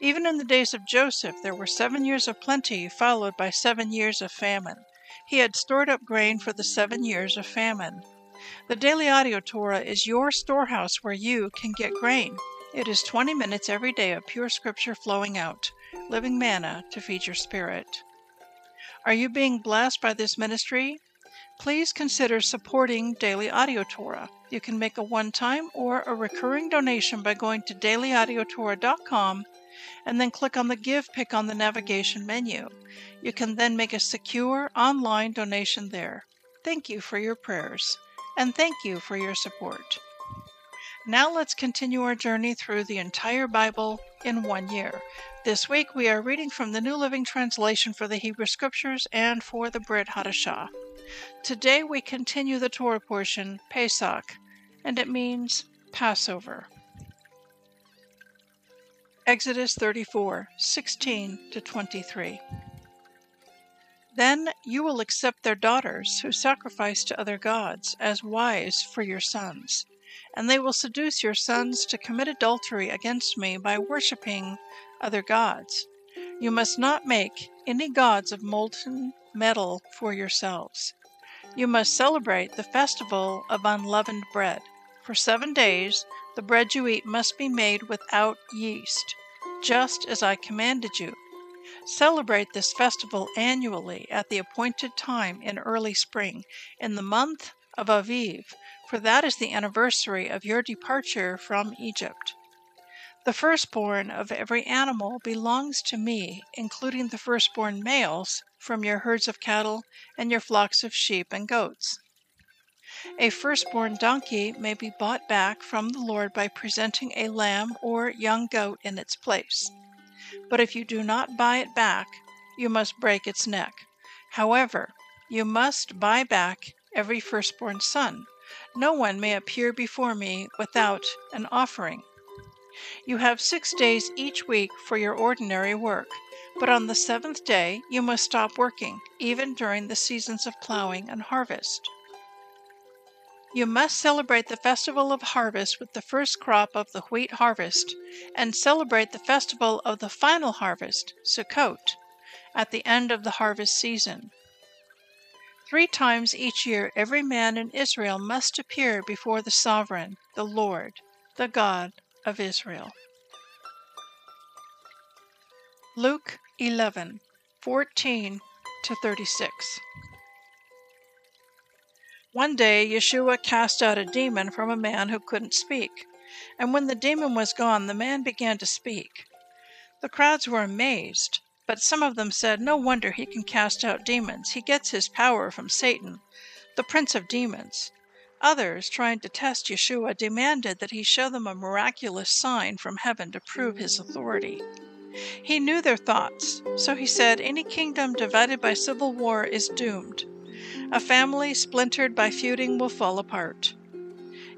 Even in the days of Joseph, there were seven years of plenty, followed by seven years of famine. He had stored up grain for the seven years of famine. The Daily Audio Torah is your storehouse where you can get grain. It is 20 minutes every day of pure scripture flowing out, living manna to feed your spirit. Are you being blessed by this ministry? Please consider supporting Daily Audio Torah. You can make a one time or a recurring donation by going to dailyaudiotorah.com and then click on the Give pick on the navigation menu. You can then make a secure online donation there. Thank you for your prayers, and thank you for your support. Now let's continue our journey through the entire Bible in one year. This week we are reading from the New Living Translation for the Hebrew Scriptures and for the Brit Hadashah. Today we continue the Torah portion, Pesach, and it means Passover. Exodus 34 16 to 23. Then you will accept their daughters who sacrifice to other gods as wives for your sons, and they will seduce your sons to commit adultery against me by worshipping other gods. You must not make any gods of molten metal for yourselves. You must celebrate the festival of unleavened bread. For seven days the bread you eat must be made without yeast, just as I commanded you. Celebrate this festival annually at the appointed time in early spring, in the month of Aviv, for that is the anniversary of your departure from Egypt. The firstborn of every animal belongs to me, including the firstborn males from your herds of cattle and your flocks of sheep and goats. A firstborn donkey may be bought back from the Lord by presenting a lamb or young goat in its place. But if you do not buy it back, you must break its neck. However, you must buy back every firstborn son. No one may appear before me without an offering. You have six days each week for your ordinary work, but on the seventh day you must stop working, even during the seasons of plowing and harvest. You must celebrate the festival of harvest with the first crop of the wheat harvest, and celebrate the festival of the final harvest, Sukkot, at the end of the harvest season. Three times each year, every man in Israel must appear before the sovereign, the Lord, the God of Israel. Luke 11 14 to 36. One day Yeshua cast out a demon from a man who couldn't speak, and when the demon was gone, the man began to speak. The crowds were amazed, but some of them said, No wonder he can cast out demons. He gets his power from Satan, the prince of demons. Others, trying to test Yeshua, demanded that he show them a miraculous sign from heaven to prove his authority. He knew their thoughts, so he said, Any kingdom divided by civil war is doomed. A family splintered by feuding will fall apart.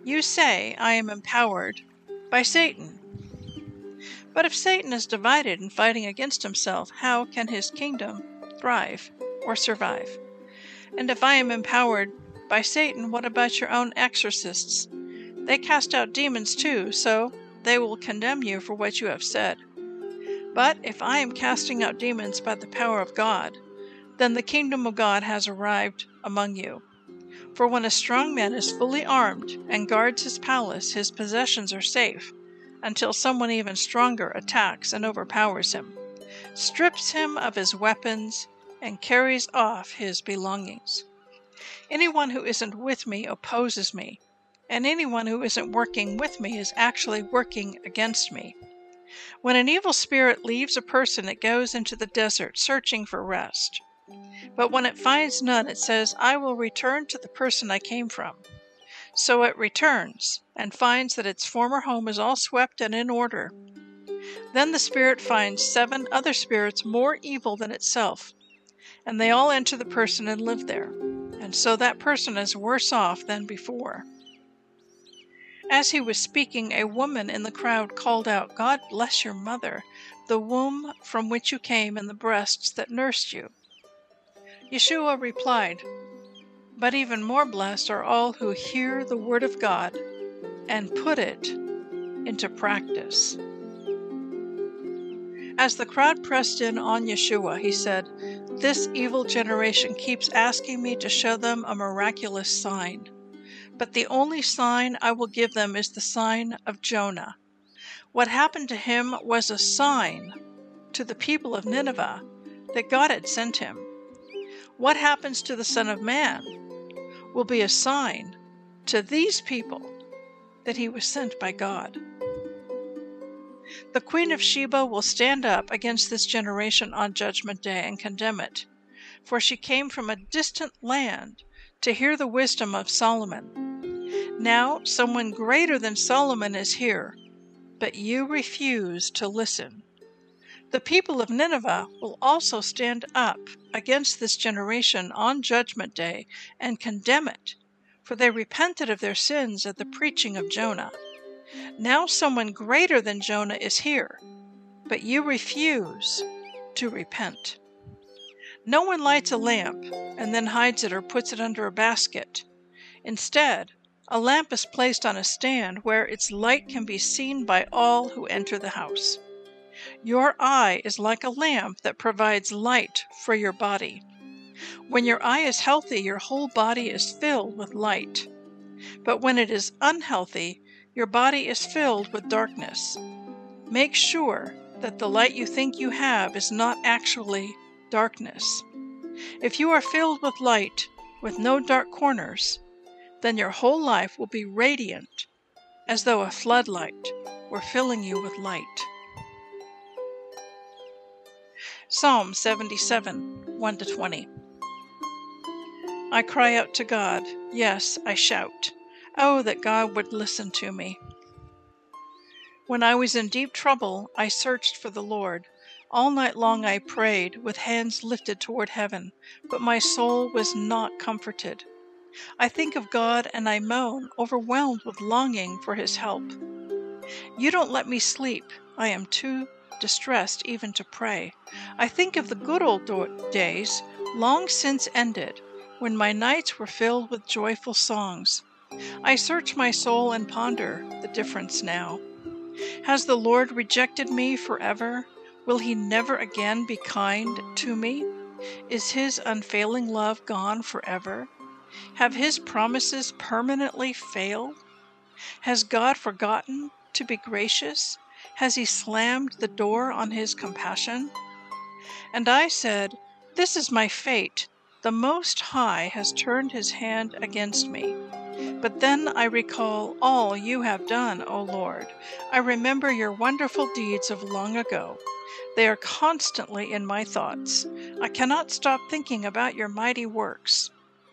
You say I am empowered by Satan. But if Satan is divided and fighting against himself, how can his kingdom thrive or survive? And if I am empowered by Satan, what about your own exorcists? They cast out demons too, so they will condemn you for what you have said. But if I am casting out demons by the power of God, then the kingdom of God has arrived among you. For when a strong man is fully armed and guards his palace, his possessions are safe, until someone even stronger attacks and overpowers him, strips him of his weapons, and carries off his belongings. Anyone who isn't with me opposes me, and anyone who isn't working with me is actually working against me. When an evil spirit leaves a person, it goes into the desert searching for rest. But when it finds none, it says, I will return to the person I came from. So it returns, and finds that its former home is all swept and in order. Then the spirit finds seven other spirits more evil than itself, and they all enter the person and live there. And so that person is worse off than before. As he was speaking, a woman in the crowd called out, God bless your mother, the womb from which you came, and the breasts that nursed you. Yeshua replied, But even more blessed are all who hear the word of God and put it into practice. As the crowd pressed in on Yeshua, he said, This evil generation keeps asking me to show them a miraculous sign. But the only sign I will give them is the sign of Jonah. What happened to him was a sign to the people of Nineveh that God had sent him. What happens to the Son of Man will be a sign to these people that he was sent by God. The Queen of Sheba will stand up against this generation on Judgment Day and condemn it, for she came from a distant land to hear the wisdom of Solomon. Now, someone greater than Solomon is here, but you refuse to listen. The people of Nineveh will also stand up against this generation on Judgment Day and condemn it, for they repented of their sins at the preaching of Jonah. Now someone greater than Jonah is here, but you refuse to repent. No one lights a lamp and then hides it or puts it under a basket. Instead, a lamp is placed on a stand where its light can be seen by all who enter the house. Your eye is like a lamp that provides light for your body. When your eye is healthy, your whole body is filled with light. But when it is unhealthy, your body is filled with darkness. Make sure that the light you think you have is not actually darkness. If you are filled with light, with no dark corners, then your whole life will be radiant, as though a floodlight were filling you with light. Psalm 77 1 20. I cry out to God, yes, I shout. Oh, that God would listen to me. When I was in deep trouble, I searched for the Lord. All night long I prayed, with hands lifted toward heaven, but my soul was not comforted. I think of God and I moan, overwhelmed with longing for His help. You don't let me sleep. I am too distressed even to pray. I think of the good old days, long since ended, when my nights were filled with joyful songs. I search my soul and ponder the difference now. Has the Lord rejected me forever? Will he never again be kind to me? Is his unfailing love gone forever? Have his promises permanently failed? Has God forgotten to be gracious? Has he slammed the door on his compassion? And I said, This is my fate. The Most High has turned his hand against me. But then I recall all you have done, O Lord. I remember your wonderful deeds of long ago. They are constantly in my thoughts. I cannot stop thinking about your mighty works.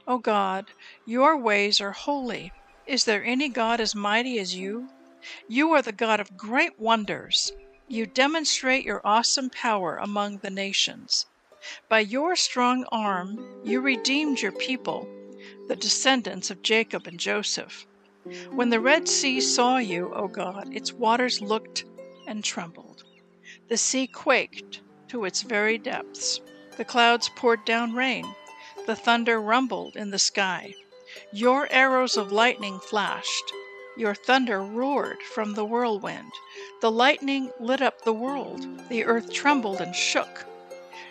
O God, your ways are holy. Is there any God as mighty as you? You are the God of great wonders. You demonstrate your awesome power among the nations. By your strong arm, you redeemed your people, the descendants of Jacob and Joseph. When the Red Sea saw you, O God, its waters looked and trembled. The sea quaked to its very depths. The clouds poured down rain. The thunder rumbled in the sky. Your arrows of lightning flashed. Your thunder roared from the whirlwind. The lightning lit up the world. The earth trembled and shook.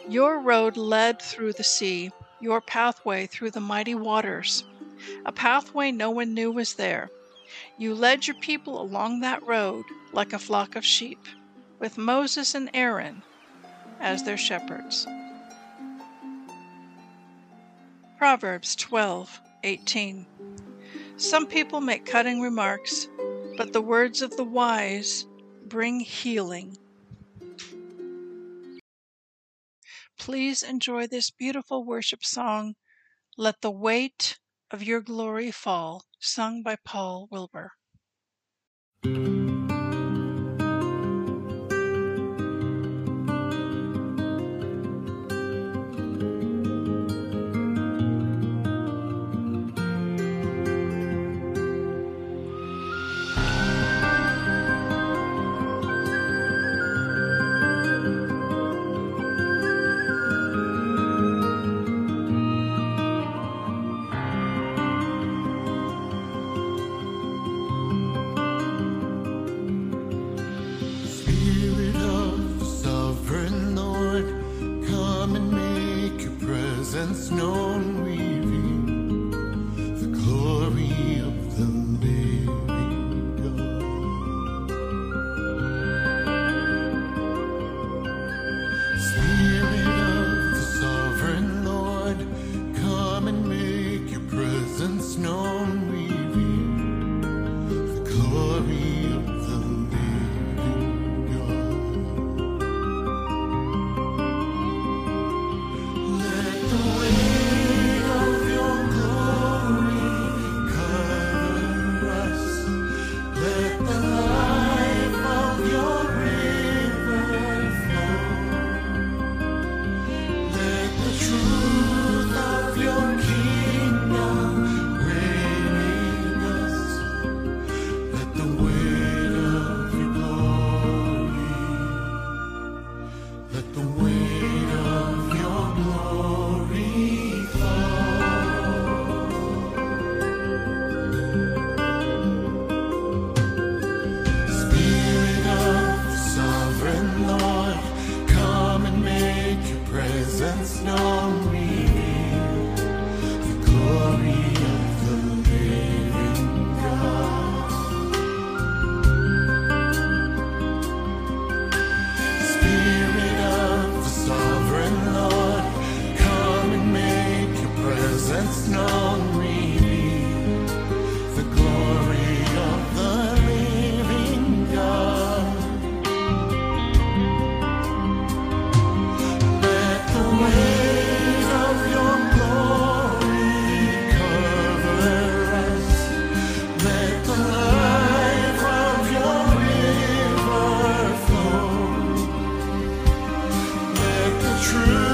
Your road led through the sea, your pathway through the mighty waters. A pathway no one knew was there. You led your people along that road like a flock of sheep, with Moses and Aaron as their shepherds. Proverbs 12:18 Some people make cutting remarks, but the words of the wise bring healing. Please enjoy this beautiful worship song, Let the Weight of Your Glory Fall, sung by Paul Wilbur. Presence snow true.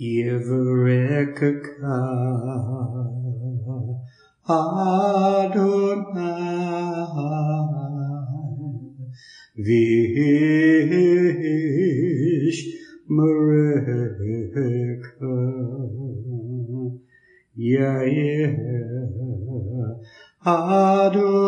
Yevrekka Adonai Vish Mareka Yair Adonai